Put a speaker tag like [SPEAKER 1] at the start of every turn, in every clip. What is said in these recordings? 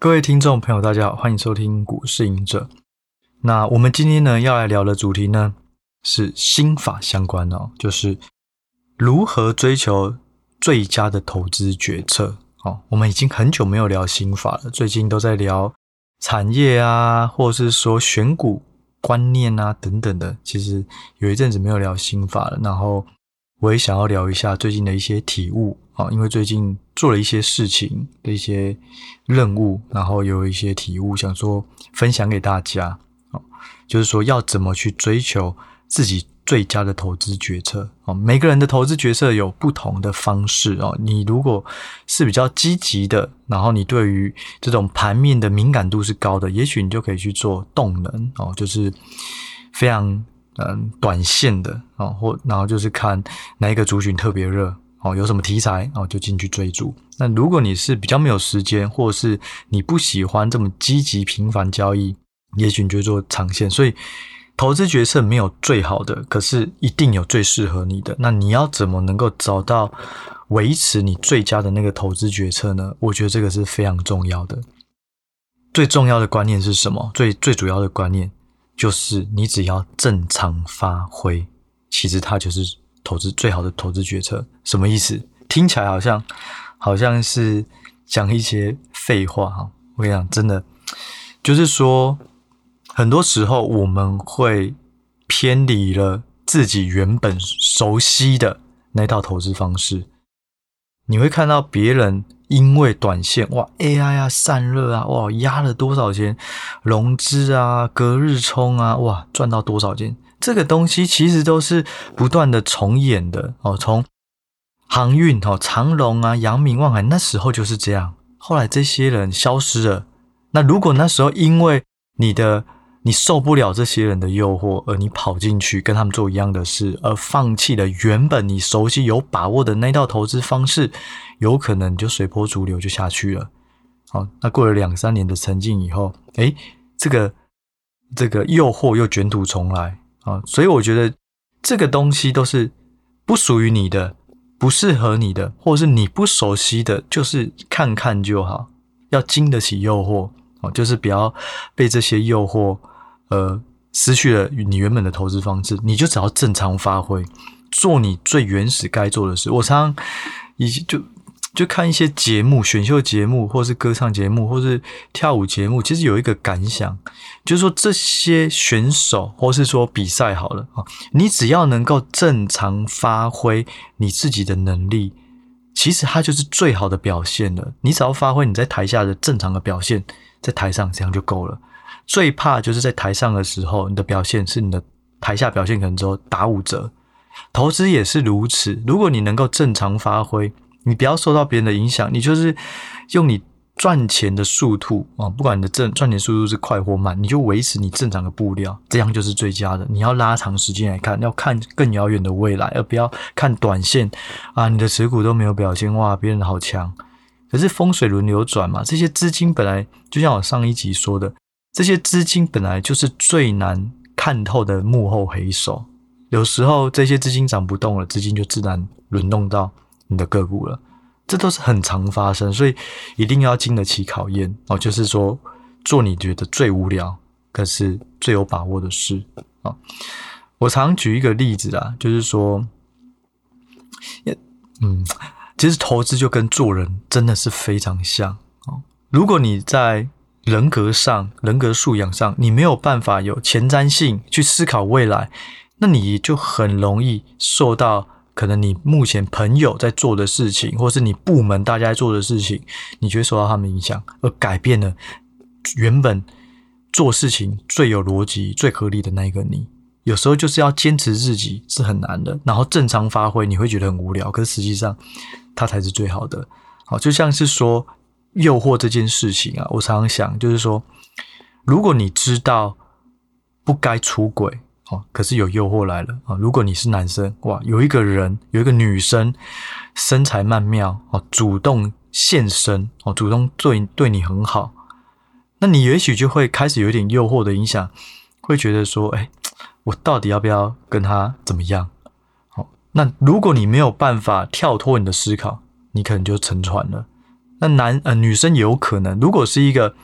[SPEAKER 1] 各位听众朋友，大家好，欢迎收听股市隐者。那我们今天呢要来聊的主题呢是心法相关哦，就是如何追求最佳的投资决策。哦，我们已经很久没有聊心法了，最近都在聊产业啊，或者是说选股观念啊等等的。其实有一阵子没有聊心法了，然后我也想要聊一下最近的一些体悟啊。因为最近做了一些事情的一些任务，然后有一些体悟，想说分享给大家。哦，就是说要怎么去追求自己最佳的投资决策。哦，每个人的投资决策有不同的方式。哦，你如果是比较积极的，然后你对于这种盘面的敏感度是高的，也许你就可以去做动能。哦，就是非常嗯短线的。哦，或然后就是看哪一个族群特别热。哦，有什么题材，哦，就进去追逐。那如果你是比较没有时间，或者是你不喜欢这么积极频繁交易，也许你就做长线。所以投资决策没有最好的，可是一定有最适合你的。那你要怎么能够找到维持你最佳的那个投资决策呢？我觉得这个是非常重要的。最重要的观念是什么？最最主要的观念就是你只要正常发挥，其实它就是。投资最好的投资决策什么意思？听起来好像好像是讲一些废话哈。我跟你讲，真的就是说，很多时候我们会偏离了自己原本熟悉的那套投资方式。你会看到别人因为短线哇 AI 啊散热啊哇压了多少钱融资啊隔日冲啊哇赚到多少钱。这个东西其实都是不断的重演的哦，从航运哦，长荣啊、阳明、望海那时候就是这样，后来这些人消失了。那如果那时候因为你的你受不了这些人的诱惑，而你跑进去跟他们做一样的事，而放弃了原本你熟悉有把握的那套投资方式，有可能就随波逐流就下去了。好，那过了两三年的沉静以后，诶，这个这个诱惑又卷土重来。啊，所以我觉得这个东西都是不属于你的，不适合你的，或者是你不熟悉的，就是看看就好，要经得起诱惑哦，就是不要被这些诱惑呃失去了你原本的投资方式，你就只要正常发挥，做你最原始该做的事。我常常以就。就看一些节目，选秀节目，或是歌唱节目，或是跳舞节目，其实有一个感想，就是说这些选手，或是说比赛好了啊，你只要能够正常发挥你自己的能力，其实它就是最好的表现了。你只要发挥你在台下的正常的表现，在台上这样就够了。最怕就是在台上的时候，你的表现是你的台下表现可能之后打五折。投资也是如此，如果你能够正常发挥。你不要受到别人的影响，你就是用你赚钱的速度啊，不管你的挣赚钱速度是快或慢，你就维持你正常的步调，这样就是最佳的。你要拉长时间来看，要看更遥远的未来，而不要看短线啊。你的持股都没有表现，哇，别人好强。可是风水轮流转嘛，这些资金本来就像我上一集说的，这些资金本来就是最难看透的幕后黑手。有时候这些资金涨不动了，资金就自然轮动到。你的个股了，这都是很常发生，所以一定要经得起考验哦。就是说，做你觉得最无聊，可是最有把握的事啊。我常举一个例子啊，就是说，嗯，其实投资就跟做人真的是非常像哦。如果你在人格上、人格素养上，你没有办法有前瞻性去思考未来，那你就很容易受到。可能你目前朋友在做的事情，或是你部门大家在做的事情，你就会受到他们影响，而改变了原本做事情最有逻辑、最合理的那一个你。有时候就是要坚持自己是很难的，然后正常发挥你会觉得很无聊，可是实际上它才是最好的。好，就像是说诱惑这件事情啊，我常常想，就是说，如果你知道不该出轨。可是有诱惑来了啊！如果你是男生，哇，有一个人，有一个女生，身材曼妙哦，主动献身哦，主动对对你很好，那你也许就会开始有点诱惑的影响，会觉得说，哎，我到底要不要跟他怎么样？好，那如果你没有办法跳脱你的思考，你可能就沉船了。那男呃女生也有可能，如果是一个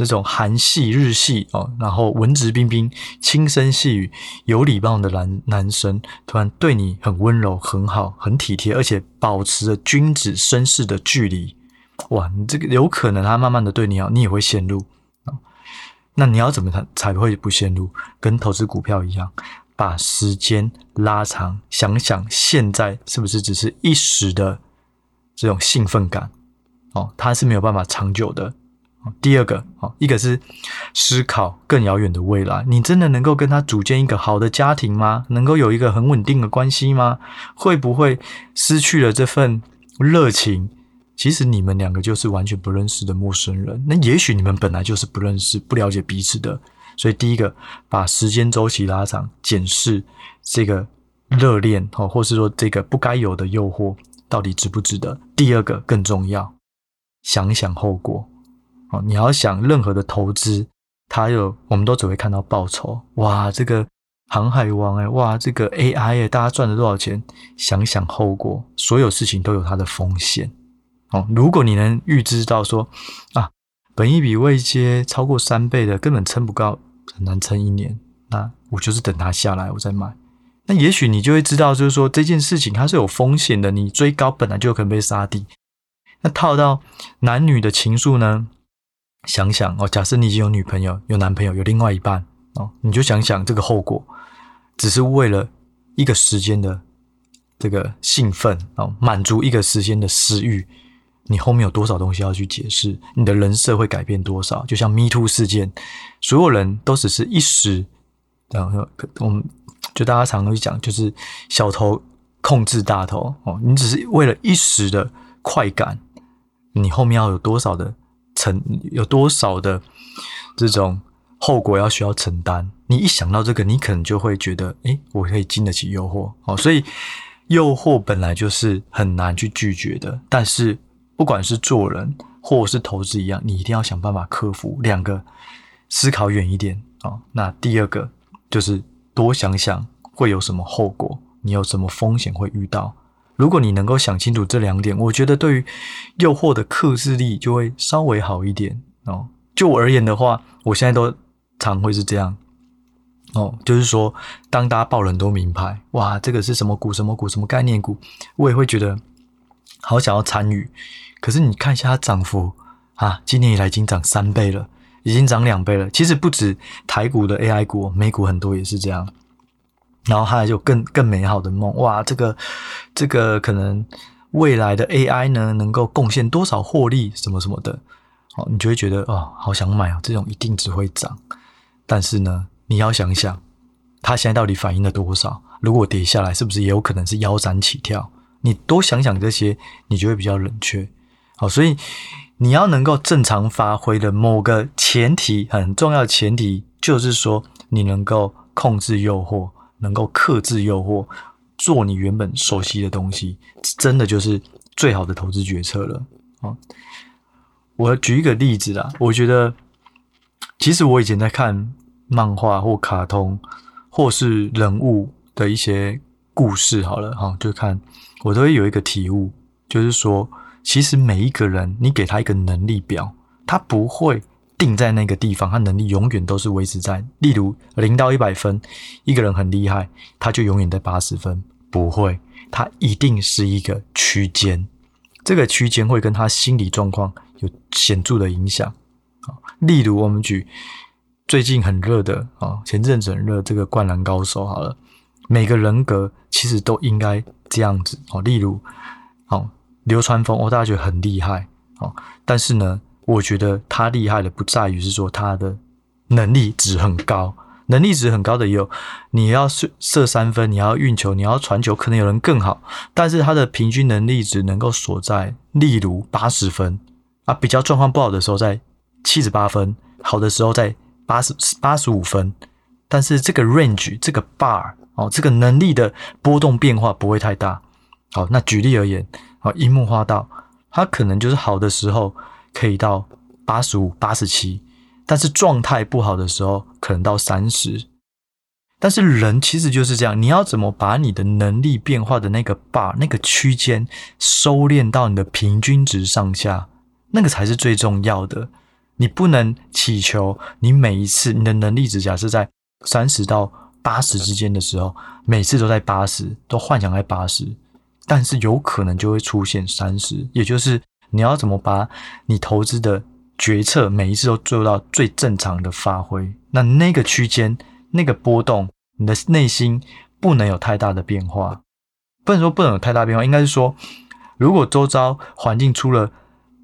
[SPEAKER 1] 那种韩系日系哦，然后文质彬彬、轻声细语、有礼貌的男男生，突然对你很温柔、很好、很体贴，而且保持着君子绅士的距离，哇，你这个有可能他慢慢的对你好，你也会陷入。那你要怎么才才会不陷入？跟投资股票一样，把时间拉长，想想现在是不是只是一时的这种兴奋感？哦，它是没有办法长久的。第二个，哦，一个是思考更遥远的未来，你真的能够跟他组建一个好的家庭吗？能够有一个很稳定的关系吗？会不会失去了这份热情？其实你们两个就是完全不认识的陌生人，那也许你们本来就是不认识、不了解彼此的。所以，第一个，把时间周期拉长，检视这个热恋哦，或是说这个不该有的诱惑到底值不值得。第二个更重要，想想后果哦。你要想任何的投资，它有我们都只会看到报酬，哇，这个航海王哎，哇，这个 AI 哎，大家赚了多少钱？想想后果，所有事情都有它的风险。哦，如果你能预知到说啊，本一笔未接超过三倍的根本撑不高，很难撑一年，那我就是等它下来我再买。那也许你就会知道，就是说这件事情它是有风险的，你追高本来就可能被杀低。那套到男女的情愫呢？想想哦，假设你已经有女朋友、有男朋友、有另外一半哦，你就想想这个后果，只是为了一个时间的这个兴奋哦，满足一个时间的私欲。你后面有多少东西要去解释？你的人设会改变多少？就像 Me Too 事件，所有人都只是一时，然后我们就大家常常会讲，就是小头控制大头哦。你只是为了一时的快感，你后面要有多少的承，有多少的这种后果要需要承担？你一想到这个，你可能就会觉得，诶，我可以经得起诱惑哦。所以诱惑本来就是很难去拒绝的，但是。不管是做人或是投资一样，你一定要想办法克服两个，思考远一点啊。那第二个就是多想想会有什么后果，你有什么风险会遇到。如果你能够想清楚这两点，我觉得对于诱惑的克制力就会稍微好一点哦。就我而言的话，我现在都常会是这样哦，就是说，当大家报了很多名牌，哇，这个是什么股？什么股？什么概念股？我也会觉得好想要参与。可是你看一下它涨幅啊，今年以来已经涨三倍了，已经涨两倍了。其实不止台股的 AI 股，美股很多也是这样。然后还有更更美好的梦，哇，这个这个可能未来的 AI 呢，能够贡献多少获利，什么什么的，哦，你就会觉得哦，好想买啊，这种一定只会涨。但是呢，你要想想，它现在到底反映了多少？如果跌下来，是不是也有可能是腰斩起跳？你多想想这些，你就会比较冷却。好，所以你要能够正常发挥的某个前提，很重要的前提，就是说你能够控制诱惑，能够克制诱惑，做你原本熟悉的东西，真的就是最好的投资决策了。啊，我举一个例子啦，我觉得其实我以前在看漫画或卡通，或是人物的一些故事，好了，哈，就看我都会有一个体悟，就是说。其实每一个人，你给他一个能力表，他不会定在那个地方，他能力永远都是维持在。例如零到一百分，一个人很厉害，他就永远在八十分，不会，他一定是一个区间。这个区间会跟他心理状况有显著的影响。例如我们举最近很热的啊，前阵子很热这个灌篮高手好了，每个人格其实都应该这样子哦。例如，好。流川枫，我大家觉得很厉害，哦，但是呢，我觉得他厉害的不在于是说他的能力值很高，能力值很高的也有，你要射射三分，你要运球，你要传球，可能有人更好，但是他的平均能力值能够锁在，例如八十分啊，比较状况不好的时候在七十八分，好的时候在八十八十五分，但是这个 range 这个 bar 哦，这个能力的波动变化不会太大，好，那举例而言。好，樱木花道，他可能就是好的时候可以到八十五、八十七，但是状态不好的时候可能到三十。但是人其实就是这样，你要怎么把你的能力变化的那个 bar 那个区间收敛到你的平均值上下？那个才是最重要的。你不能祈求你每一次你的能力值，假设在三十到八十之间的时候，每次都在八十，都幻想在八十，但是有可能就会出现三十，也就是你要怎么把你投资的决策每一次都做到最正常的发挥，那那个区间那个波动，你的内心不能有太大的变化，不能说不能有太大变化，应该是说，如果周遭环境出了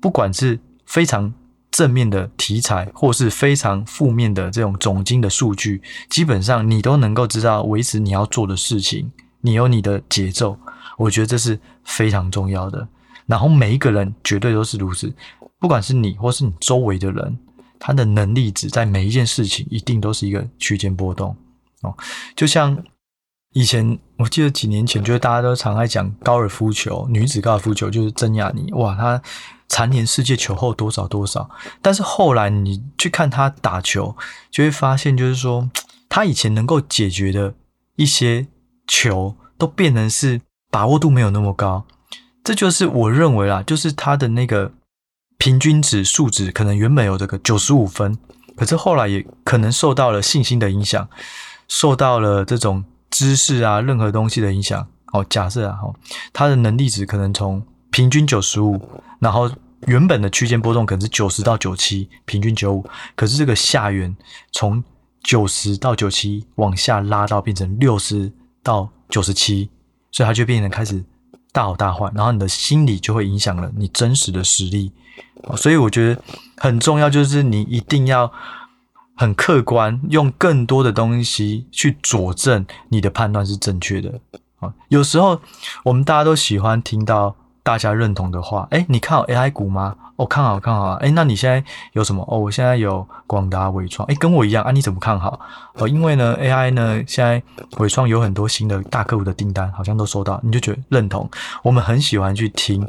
[SPEAKER 1] 不管是非常正面的题材，或是非常负面的这种总经的数据，基本上你都能够知道维持你要做的事情，你有你的节奏，我觉得这是非常重要的。然后每一个人绝对都是如此，不管是你或是你周围的人，他的能力值在每一件事情一定都是一个区间波动哦，就像。以前我记得几年前，就是大家都常爱讲高尔夫球，女子高尔夫球就是曾雅妮，哇，她蝉联世界球后多少多少。但是后来你去看她打球，就会发现，就是说她以前能够解决的一些球，都变成是把握度没有那么高。这就是我认为啦，就是他的那个平均值数值，可能原本有这个九十五分，可是后来也可能受到了信心的影响，受到了这种。知识啊，任何东西的影响哦。假设啊，哦，他的能力值可能从平均九十五，然后原本的区间波动可能是九十到九七，平均九五。可是这个下缘从九十到九七往下拉到变成六十到九十七，所以它就变成开始大好大坏。然后你的心理就会影响了你真实的实力。所以我觉得很重要，就是你一定要。很客观，用更多的东西去佐证你的判断是正确的啊。有时候我们大家都喜欢听到大家认同的话，诶，你看好 AI 股吗？哦，看好，看好啊。诶，那你现在有什么？哦，我现在有广达、伟创。诶，跟我一样啊？你怎么看好？哦，因为呢，AI 呢，现在伟创有很多新的大客户的订单，好像都收到，你就觉得认同。我们很喜欢去听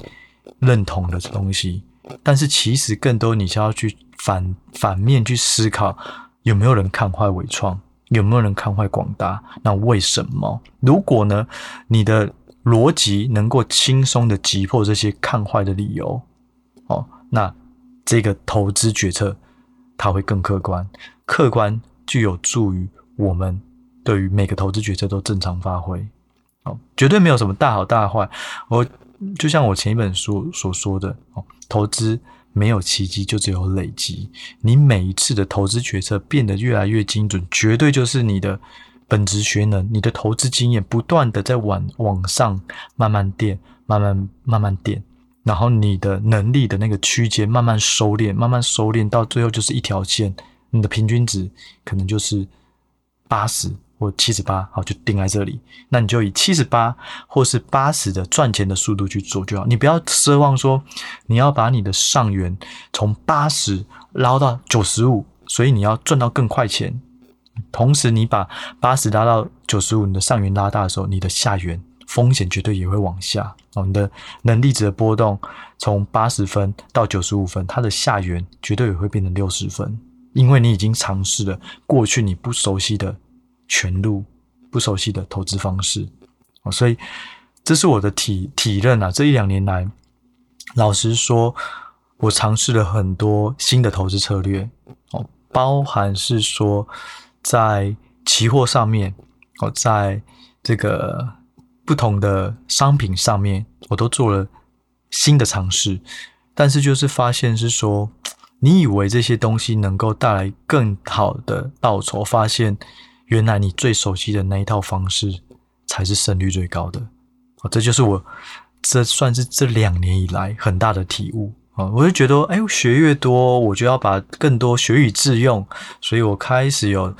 [SPEAKER 1] 认同的东西。但是其实更多你是要去反反面去思考，有没有人看坏伟创，有没有人看坏广达？那为什么？如果呢，你的逻辑能够轻松的击破这些看坏的理由，那这个投资决策它会更客观，客观具有助于我们对于每个投资决策都正常发挥。哦，绝对没有什么大好大坏。我就像我前一本书所说的哦。投资没有奇迹，就只有累积。你每一次的投资决策变得越来越精准，绝对就是你的本职学能，你的投资经验不断的在往往上慢慢垫，慢慢慢慢垫，然后你的能力的那个区间慢慢收敛，慢慢收敛，到最后就是一条线，你的平均值可能就是八十。或七十八，好，就定在这里。那你就以七十八或是八十的赚钱的速度去做就好。你不要奢望说你要把你的上缘从八十捞到九十五，所以你要赚到更快钱。同时，你把八十拉到九十五，你的上缘拉大的时候，你的下缘风险绝对也会往下哦。你的能力值的波动从八十分到九十五分，它的下缘绝对也会变成六十分，因为你已经尝试了过去你不熟悉的。全路不熟悉的投资方式，所以这是我的体体认啊。这一两年来，老实说，我尝试了很多新的投资策略，哦，包含是说在期货上面，哦，在这个不同的商品上面，我都做了新的尝试。但是就是发现是说，你以为这些东西能够带来更好的报酬，发现。原来你最熟悉的那一套方式才是胜率最高的，哦，这就是我这算是这两年以来很大的体悟啊！我就觉得，哎，学越多，我就要把更多学以致用，所以我开始有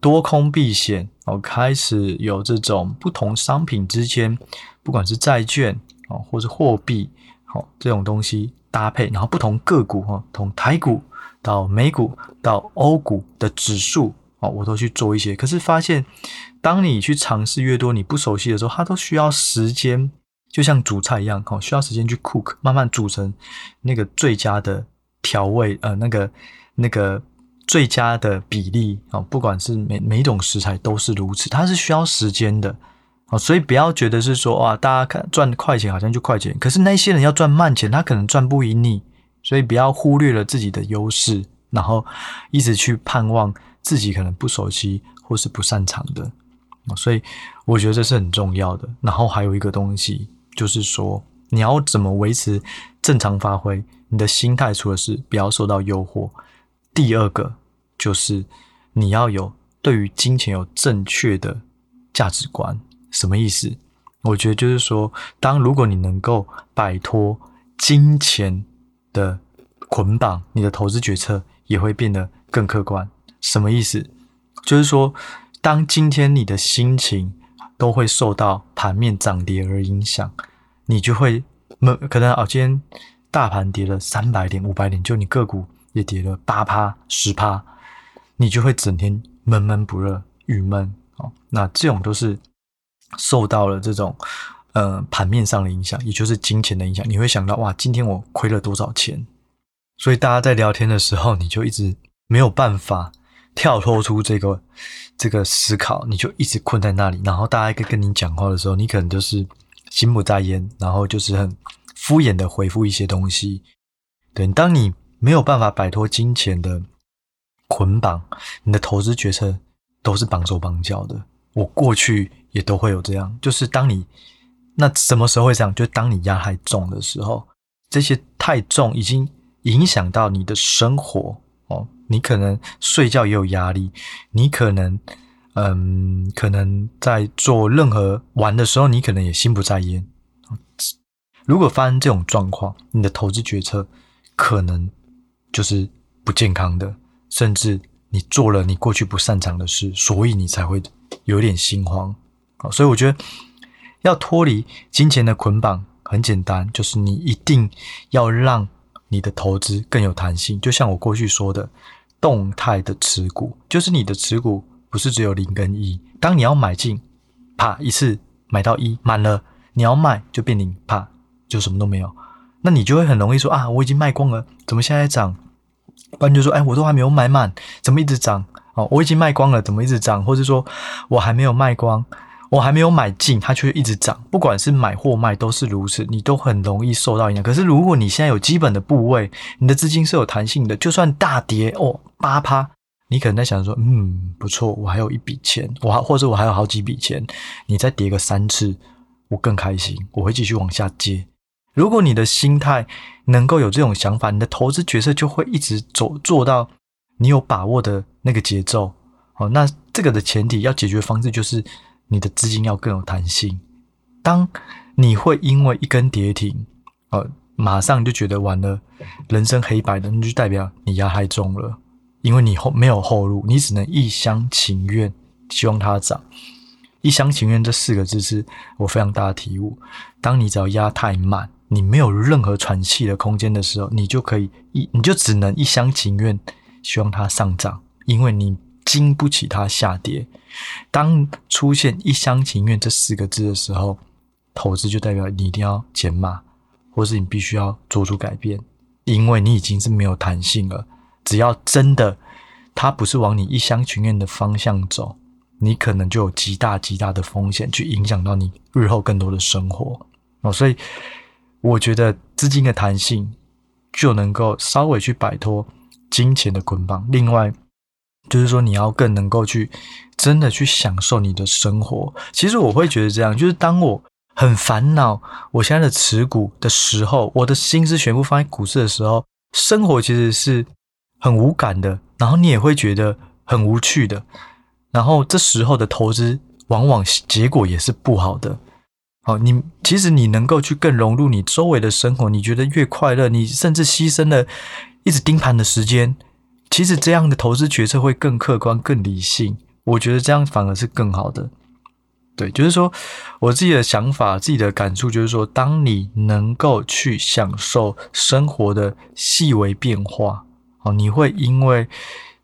[SPEAKER 1] 多空避险，我开始有这种不同商品之间，不管是债券啊，或是货币，好这种东西搭配，然后不同个股哈，从台股到美股到欧股的指数。哦，我都去做一些，可是发现，当你去尝试越多，你不熟悉的时候，它都需要时间，就像煮菜一样，哦，需要时间去 cook，慢慢煮成那个最佳的调味，呃，那个那个最佳的比例，哦，不管是每每种食材都是如此，它是需要时间的，哦，所以不要觉得是说，哇，大家看赚快钱好像就快钱，可是那些人要赚慢钱，他可能赚不赢你。所以不要忽略了自己的优势，然后一直去盼望自己可能不熟悉或是不擅长的啊。所以我觉得这是很重要的。然后还有一个东西，就是说你要怎么维持正常发挥，你的心态除了是不要受到诱惑，第二个就是你要有对于金钱有正确的价值观。什么意思？我觉得就是说，当如果你能够摆脱金钱的捆绑，你的投资决策也会变得更客观。什么意思？就是说。当今天你的心情都会受到盘面涨跌而影响，你就会闷，可能哦，今天大盘跌了三百点、五百点，就你个股也跌了八趴、十趴，你就会整天闷闷不乐、郁闷哦。那这种都是受到了这种呃盘面上的影响，也就是金钱的影响。你会想到哇，今天我亏了多少钱？所以大家在聊天的时候，你就一直没有办法。跳脱出这个这个思考，你就一直困在那里。然后大家跟跟你讲话的时候，你可能就是心不在焉，然后就是很敷衍的回复一些东西。对，当你没有办法摆脱金钱的捆绑，你的投资决策都是绑手绑脚的。我过去也都会有这样，就是当你那什么时候会这样？就当你压太重的时候，这些太重已经影响到你的生活哦。你可能睡觉也有压力，你可能，嗯，可能在做任何玩的时候，你可能也心不在焉。如果发生这种状况，你的投资决策可能就是不健康的，甚至你做了你过去不擅长的事，所以你才会有点心慌啊。所以我觉得要脱离金钱的捆绑很简单，就是你一定要让你的投资更有弹性。就像我过去说的。动态的持股就是你的持股不是只有零跟一，当你要买进，啪一次买到一满了，你要卖就变零，啪就什么都没有，那你就会很容易说啊，我已经卖光了，怎么现在涨？不然就说哎，我都还没有买满，怎么一直涨？哦，我已经卖光了，怎么一直涨？或者说我还没有卖光。我还没有买进，它却一直涨。不管是买或卖，都是如此，你都很容易受到影响。可是如果你现在有基本的部位，你的资金是有弹性的，就算大跌哦八趴，你可能在想说，嗯，不错，我还有一笔钱，我还或者我还有好几笔钱，你再跌个三次，我更开心，我会继续往下接。如果你的心态能够有这种想法，你的投资决策就会一直走做到你有把握的那个节奏。哦，那这个的前提要解决方式就是。你的资金要更有弹性。当你会因为一根跌停，呃，马上就觉得完了，人生黑白的，那就代表你压太重了，因为你后没有后路，你只能一厢情愿希望它涨。一厢情愿这四个字是我非常大的体悟。当你只要压太慢，你没有任何喘气的空间的时候，你就可以一，你就只能一厢情愿希望它上涨，因为你。经不起它下跌。当出现“一厢情愿”这四个字的时候，投资就代表你一定要减码，或是你必须要做出改变，因为你已经是没有弹性了。只要真的它不是往你一厢情愿的方向走，你可能就有极大极大的风险去影响到你日后更多的生活哦。所以我觉得资金的弹性就能够稍微去摆脱金钱的捆绑。另外，就是说，你要更能够去真的去享受你的生活。其实我会觉得这样，就是当我很烦恼我现在的持股的时候，我的心思全部放在股市的时候，生活其实是很无感的。然后你也会觉得很无趣的。然后这时候的投资往往结果也是不好的。好，你其实你能够去更融入你周围的生活，你觉得越快乐，你甚至牺牲了一直盯盘的时间。其实这样的投资决策会更客观、更理性，我觉得这样反而是更好的。对，就是说我自己的想法、自己的感触，就是说，当你能够去享受生活的细微变化，哦，你会因为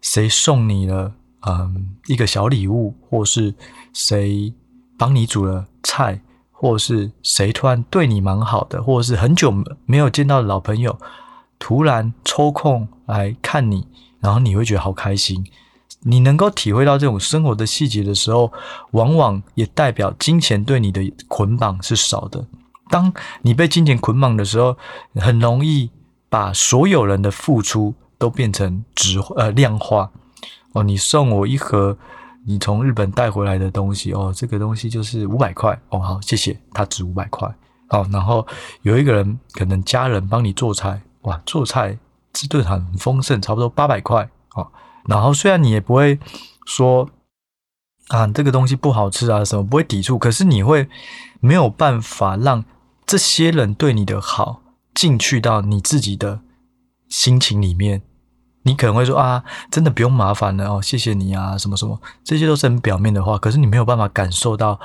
[SPEAKER 1] 谁送你了嗯一个小礼物，或是谁帮你煮了菜，或是谁突然对你蛮好的，或者是很久没有见到的老朋友突然抽空来看你。然后你会觉得好开心，你能够体会到这种生活的细节的时候，往往也代表金钱对你的捆绑是少的。当你被金钱捆绑的时候，很容易把所有人的付出都变成值呃量化哦。你送我一盒你从日本带回来的东西哦，这个东西就是五百块哦，好谢谢，它值五百块哦。然后有一个人可能家人帮你做菜，哇，做菜这顿很丰盛，差不多八百块哦。然后虽然你也不会说啊这个东西不好吃啊什么，不会抵触，可是你会没有办法让这些人对你的好。进去到你自己的心情里面，你可能会说啊，真的不用麻烦了哦，谢谢你啊，什么什么，这些都是很表面的话，可是你没有办法感受到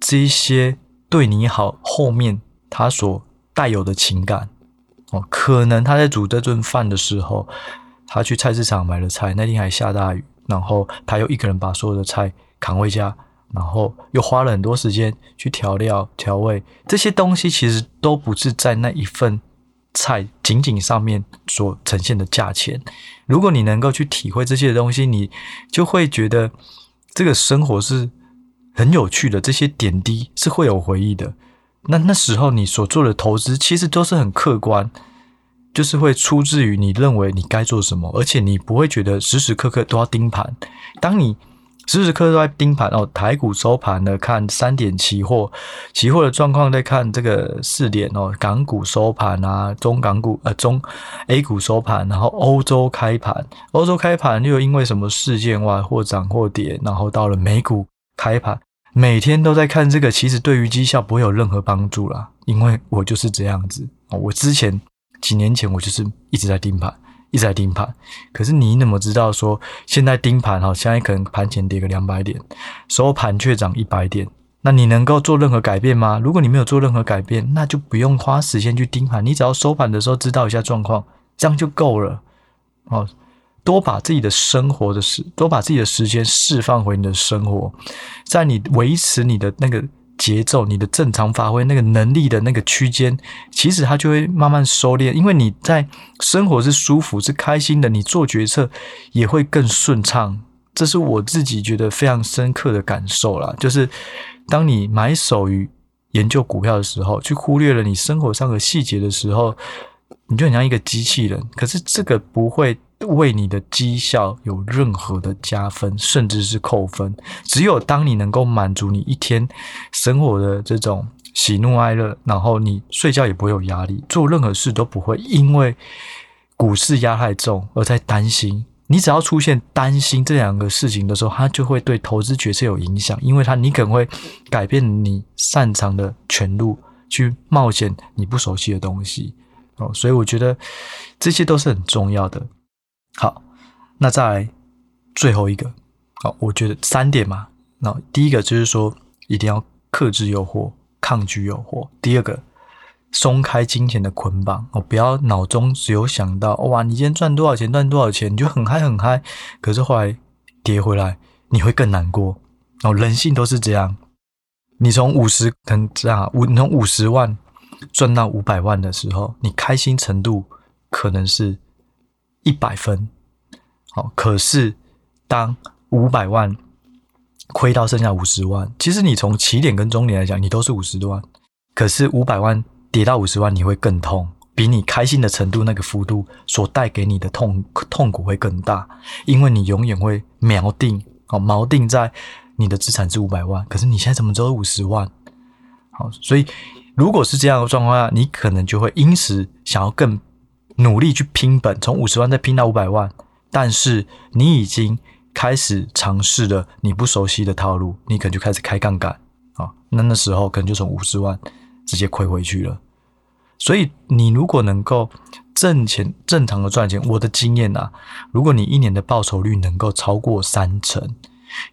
[SPEAKER 1] 这些对你好后面他所带有的情感哦。可能他在煮这顿饭的时候，他去菜市场买了菜，那天还下大雨，然后他又一个人把所有的菜扛回家。然后又花了很多时间去调料、调味，这些东西其实都不是在那一份菜仅仅上面所呈现的价钱。如果你能够去体会这些东西，你就会觉得这个生活是很有趣的，这些点滴是会有回忆的。那那时候你所做的投资其实都是很客观，就是会出自于你认为你该做什么，而且你不会觉得时时刻刻都要盯盘。当你时时刻刻都在盯盘哦，台股收盘了，看三点期货，期货的状况在看这个四点哦，港股收盘啊，中港股呃中 A 股收盘，然后欧洲开盘，欧洲开盘又因为什么事件哇，或涨或跌，然后到了美股开盘，每天都在看这个，其实对于绩效不会有任何帮助啦，因为我就是这样子哦，我之前几年前我就是一直在盯盘。一直在盯盘，可是你怎么知道说现在盯盘哈，现在可能盘前跌个两百点，收盘却涨一百点，那你能够做任何改变吗？如果你没有做任何改变，那就不用花时间去盯盘，你只要收盘的时候知道一下状况，这样就够了。哦，多把自己的生活的时，多把自己的时间释放回你的生活，在你维持你的那个。节奏，你的正常发挥那个能力的那个区间，其实它就会慢慢收敛。因为你在生活是舒服、是开心的，你做决策也会更顺畅。这是我自己觉得非常深刻的感受啦。就是当你埋首于研究股票的时候，去忽略了你生活上的细节的时候，你就很像一个机器人。可是这个不会。为你的绩效有任何的加分，甚至是扣分。只有当你能够满足你一天生活的这种喜怒哀乐，然后你睡觉也不会有压力，做任何事都不会因为股市压太重而在担心。你只要出现担心这两个事情的时候，它就会对投资决策有影响，因为它你可能会改变你擅长的全路去冒险你不熟悉的东西哦。所以我觉得这些都是很重要的。好，那再来最后一个，好，我觉得三点嘛。那第一个就是说，一定要克制诱惑，抗拒诱惑。第二个，松开金钱的捆绑，哦，不要脑中只有想到哇，你今天赚多少钱，赚多少钱，你就很嗨很嗨。可是后来跌回来，你会更难过。哦，人性都是这样。你从五十，可能这样，五，你从五十万赚到五百万的时候，你开心程度可能是。一百分，好，可是当五百万亏到剩下五十万，其实你从起点跟终点来讲，你都是五十多万。可是五百万跌到五十万，你会更痛，比你开心的程度那个幅度所带给你的痛痛苦会更大，因为你永远会锚定，哦，锚定在你的资产是五百万，可是你现在怎么只有五十万？好，所以如果是这样的状况下，你可能就会因此想要更。努力去拼本，从五十万再拼到五百万，但是你已经开始尝试了你不熟悉的套路，你可能就开始开杠杆啊，那那时候可能就从五十万直接亏回去了。所以你如果能够挣钱，正常的赚钱，我的经验啊，如果你一年的报酬率能够超过三成，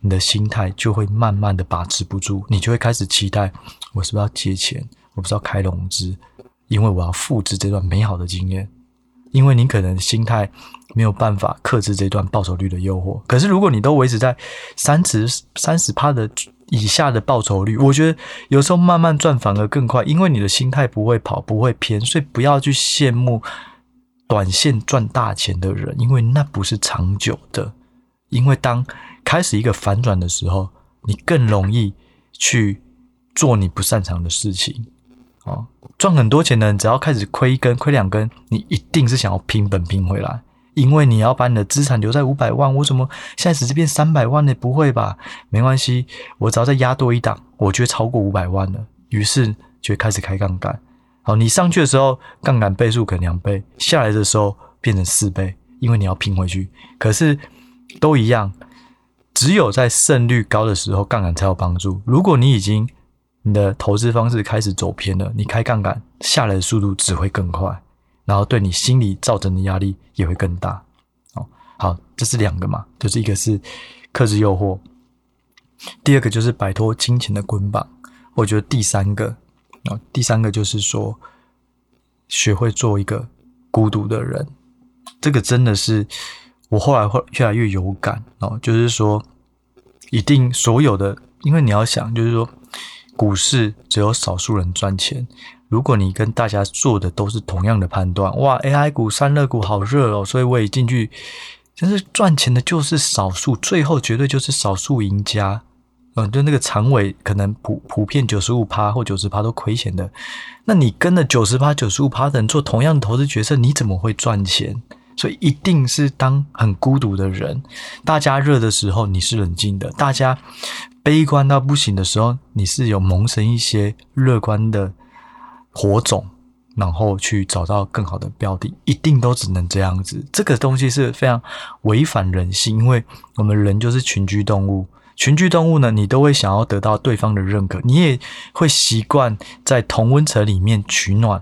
[SPEAKER 1] 你的心态就会慢慢的把持不住，你就会开始期待，我是不是要借钱，我不是要开融资，因为我要复制这段美好的经验。因为你可能心态没有办法克制这段报酬率的诱惑，可是如果你都维持在三十三十趴的以下的报酬率，我觉得有时候慢慢赚反而更快，因为你的心态不会跑，不会偏，所以不要去羡慕短线赚大钱的人，因为那不是长久的。因为当开始一个反转的时候，你更容易去做你不擅长的事情。哦，赚很多钱的人，只要开始亏一根、亏两根，你一定是想要拼本拼回来，因为你要把你的资产留在五百万。我怎么现在只是变三百万呢？不会吧？没关系，我只要再压多一档，我就会超过五百万了。于是就会开始开杠杆。好，你上去的时候杠杆倍数可能两倍，下来的时候变成四倍，因为你要拼回去。可是都一样，只有在胜率高的时候，杠杆才有帮助。如果你已经你的投资方式开始走偏了，你开杠杆下来的速度只会更快，然后对你心理造成的压力也会更大。哦，好，这是两个嘛，就是一个是克制诱惑，第二个就是摆脱金钱的捆绑。我觉得第三个，哦，第三个就是说，学会做一个孤独的人。这个真的是我后来会越来越有感哦，就是说，一定所有的，因为你要想，就是说。股市只有少数人赚钱。如果你跟大家做的都是同样的判断，哇，AI 股、散热股好热哦，所以我也进去。但是赚钱的就是少数，最后绝对就是少数赢家。嗯，就那个长尾可能普普遍九十五趴或九十趴都亏钱的，那你跟着九十趴、九十五趴的人做同样的投资决策，你怎么会赚钱？所以一定是当很孤独的人，大家热的时候你是冷静的，大家。悲观到不行的时候，你是有萌生一些乐观的火种，然后去找到更好的标的，一定都只能这样子。这个东西是非常违反人性，因为我们人就是群居动物。群居动物呢，你都会想要得到对方的认可，你也会习惯在同温层里面取暖。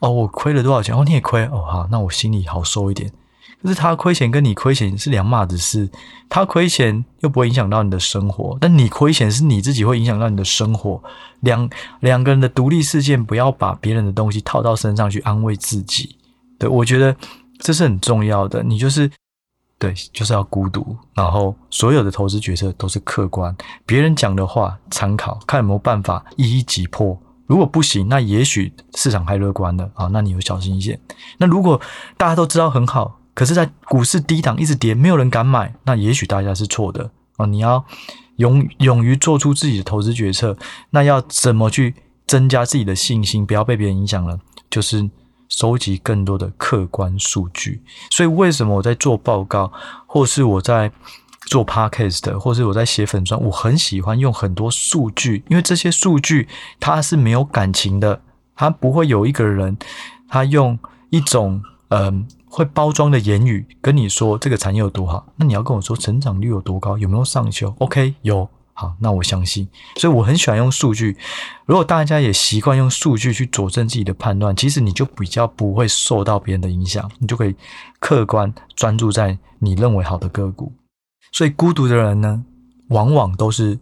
[SPEAKER 1] 哦，我亏了多少钱？哦，你也亏。哦，好，那我心里好受一点。就是他亏钱跟你亏钱是两码子事，他亏钱又不会影响到你的生活，但你亏钱是你自己会影响到你的生活。两两个人的独立事件，不要把别人的东西套到身上去安慰自己。对，我觉得这是很重要的。你就是对，就是要孤独，然后所有的投资决策都是客观，别人讲的话参考，看有没有办法一一击破。如果不行，那也许市场太乐观了啊，那你就小心一些。那如果大家都知道很好。可是，在股市低档一直跌，没有人敢买，那也许大家是错的哦。你要勇勇于做出自己的投资决策，那要怎么去增加自己的信心，不要被别人影响了？就是收集更多的客观数据。所以，为什么我在做报告，或是我在做 podcast，或是我在写粉砖，我很喜欢用很多数据，因为这些数据它是没有感情的，它不会有一个人他用一种嗯。会包装的言语跟你说这个产业有多好，那你要跟我说成长率有多高，有没有上修？OK，有，好，那我相信。所以我很喜欢用数据。如果大家也习惯用数据去佐证自己的判断，其实你就比较不会受到别人的影响，你就可以客观专注在你认为好的个股。所以孤独的人呢，往往都是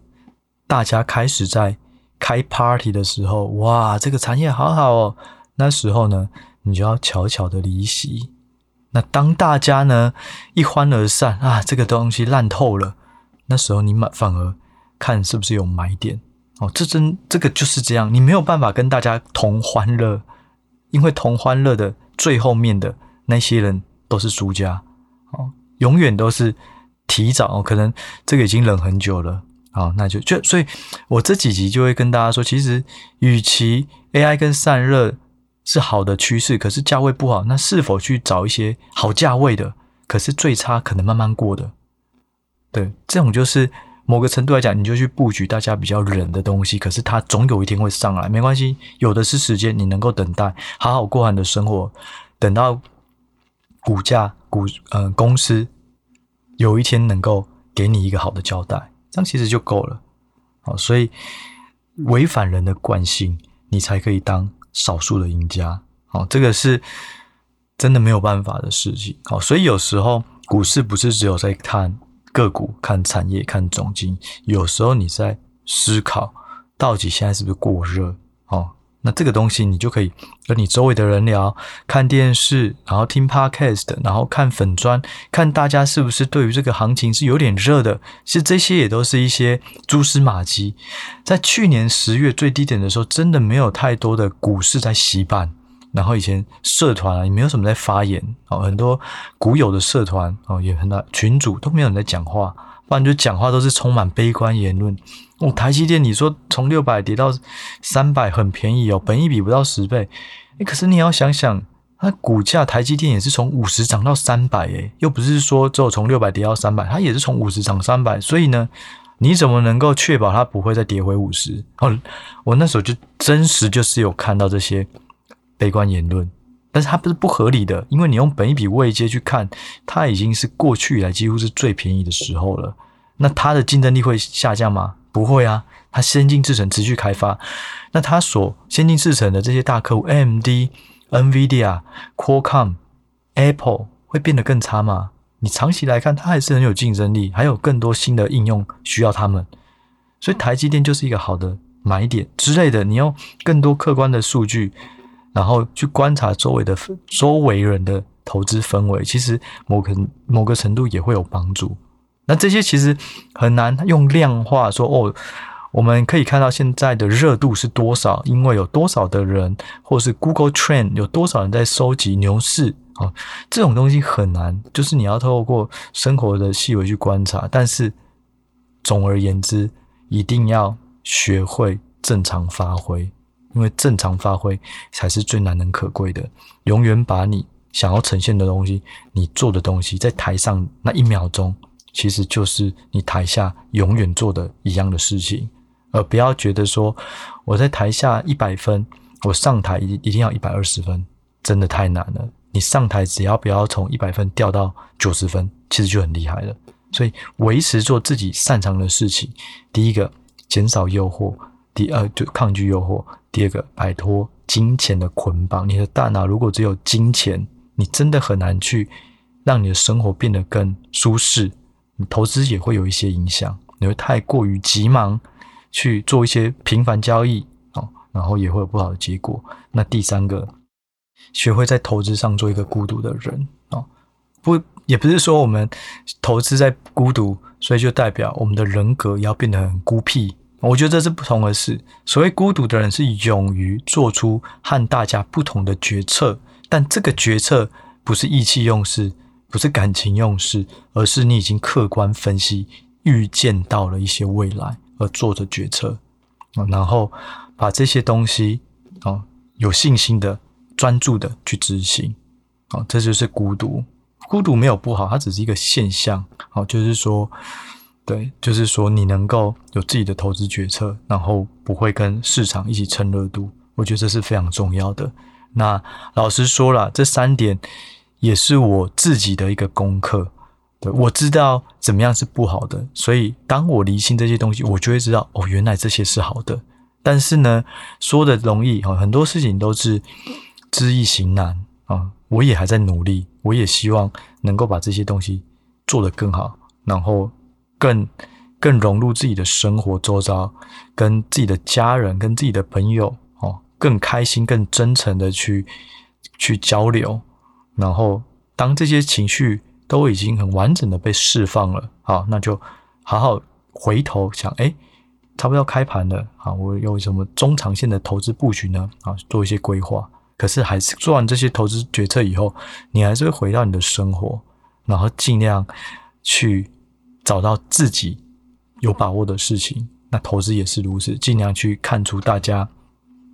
[SPEAKER 1] 大家开始在开 party 的时候，哇，这个产业好好哦，那时候呢，你就要悄悄的离席。那当大家呢一欢而散啊，这个东西烂透了，那时候你买反而看是不是有买点哦，这真这个就是这样，你没有办法跟大家同欢乐，因为同欢乐的最后面的那些人都是输家哦，永远都是提早哦，可能这个已经冷很久了啊，那就就所以，我这几集就会跟大家说，其实与其 AI 跟散热。是好的趋势，可是价位不好，那是否去找一些好价位的？可是最差可能慢慢过的，对，这种就是某个程度来讲，你就去布局大家比较冷的东西，可是它总有一天会上来，没关系，有的是时间，你能够等待，好好过完的生活，等到股价股呃公司有一天能够给你一个好的交代，这样其实就够了。好，所以违反人的惯性，你才可以当。少数的赢家，好，这个是真的没有办法的事情，好，所以有时候股市不是只有在看个股、看产业、看总经，有时候你在思考到底现在是不是过热，那这个东西你就可以跟你周围的人聊，看电视，然后听 podcast，然后看粉砖，看大家是不是对于这个行情是有点热的，其实这些也都是一些蛛丝马迹。在去年十月最低点的时候，真的没有太多的股市在洗盘，然后以前社团啊，也没有什么在发言哦，很多股友的社团哦，也很大群主都没有人在讲话，不然就讲话都是充满悲观言论。哦，台积电，你说从六百跌到三百，很便宜哦，本益比不到十倍。诶，可是你要想想，它股价台积电也是从五十涨到三百，诶，又不是说只有从六百跌到三百，它也是从五十涨三百，所以呢，你怎么能够确保它不会再跌回五十？哦，我那时候就真实就是有看到这些。悲观言论，但是它不是不合理的，因为你用本一笔位阶去看，它已经是过去以来几乎是最便宜的时候了。那它的竞争力会下降吗？不会啊，它先进制程持续开发，那它所先进制程的这些大客户，AMD、NVIDIA、Qualcomm、Apple 会变得更差吗？你长期来看，它还是很有竞争力，还有更多新的应用需要他们，所以台积电就是一个好的买点之类的。你用更多客观的数据。然后去观察周围的周围人的投资氛围，其实某个某个程度也会有帮助。那这些其实很难用量化说哦，我们可以看到现在的热度是多少，因为有多少的人，或是 Google Trend 有多少人在收集牛市啊，这种东西很难，就是你要透过生活的细微去观察。但是总而言之，一定要学会正常发挥。因为正常发挥才是最难能可贵的，永远把你想要呈现的东西，你做的东西，在台上那一秒钟，其实就是你台下永远做的一样的事情，而不要觉得说我在台下一百分，我上台一一定要一百二十分，真的太难了。你上台只要不要从一百分掉到九十分，其实就很厉害了。所以维持做自己擅长的事情，第一个减少诱惑，第二就抗拒诱惑。第二个，摆脱金钱的捆绑。你的大脑如果只有金钱，你真的很难去让你的生活变得更舒适。你投资也会有一些影响，你会太过于急忙去做一些频繁交易，哦，然后也会有不好的结果。那第三个，学会在投资上做一个孤独的人，哦，不，也不是说我们投资在孤独，所以就代表我们的人格要变得很孤僻。我觉得这是不同的事。所谓孤独的人，是勇于做出和大家不同的决策，但这个决策不是意气用事，不是感情用事，而是你已经客观分析、预见到了一些未来而做的决策，然后把这些东西啊有信心的、专注的去执行。啊，这就是孤独。孤独没有不好，它只是一个现象。好，就是说。对，就是说你能够有自己的投资决策，然后不会跟市场一起蹭热度，我觉得这是非常重要的。那老实说了，这三点也是我自己的一个功课。对，我知道怎么样是不好的，所以当我厘清这些东西，我就会知道哦，原来这些是好的。但是呢，说的容易啊，很多事情都是知易行难啊。我也还在努力，我也希望能够把这些东西做得更好，然后。更更融入自己的生活周遭，跟自己的家人、跟自己的朋友哦，更开心、更真诚的去去交流。然后，当这些情绪都已经很完整的被释放了，好，那就好好回头想，哎，差不多要开盘了，啊，我有什么中长线的投资布局呢？啊，做一些规划。可是，还是做完这些投资决策以后，你还是会回到你的生活，然后尽量去。找到自己有把握的事情，那投资也是如此，尽量去看出大家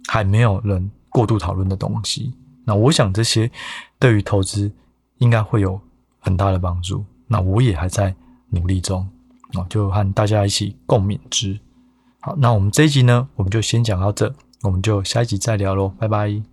[SPEAKER 1] 还没有人过度讨论的东西。那我想这些对于投资应该会有很大的帮助。那我也还在努力中，啊，就和大家一起共勉之。好，那我们这一集呢，我们就先讲到这，我们就下一集再聊喽，拜拜。